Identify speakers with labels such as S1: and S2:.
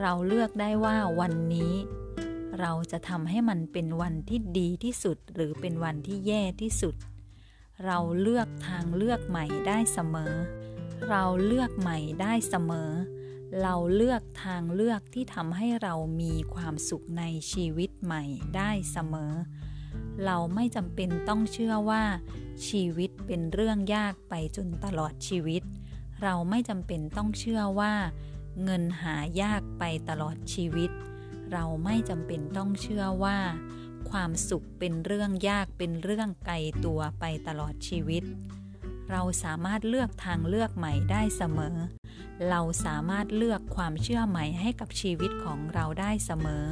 S1: เราเลือกได้ว่าวันนี้ เราจะทำให้มันเป็นวันที่ดีที่สุดหรือเป็นวันที่แย่ที่สุด เราเลือกทางเลือกใหม่ได้เสมอ เราเลือกใหม่ได้เสมอ เราเลือกทางเลือกที่ทำให้เรามีความสุขในชีวิตใหม่ได้เสมอ เราไม่จำเป็นต้องเชื่อว่า ชีวิตเป็นเรื่องยากไปจนตลอดชีวิต เราไม่จำเป็นต้องเชื่อว่า เงินหายากไปตลอดชีวิต เราไม่จำเป็นต้องเชื่อว่า ความสุขเป็นเรื่องยากเป็นเรื่องไกลตัวไปตลอดชีวิต เราสามารถเลือกทางเลือกใหม่ได้เสมอ เราสามารถเลือกความเชื่อใหม่ให้กับชีวิตของเราได้เสมอ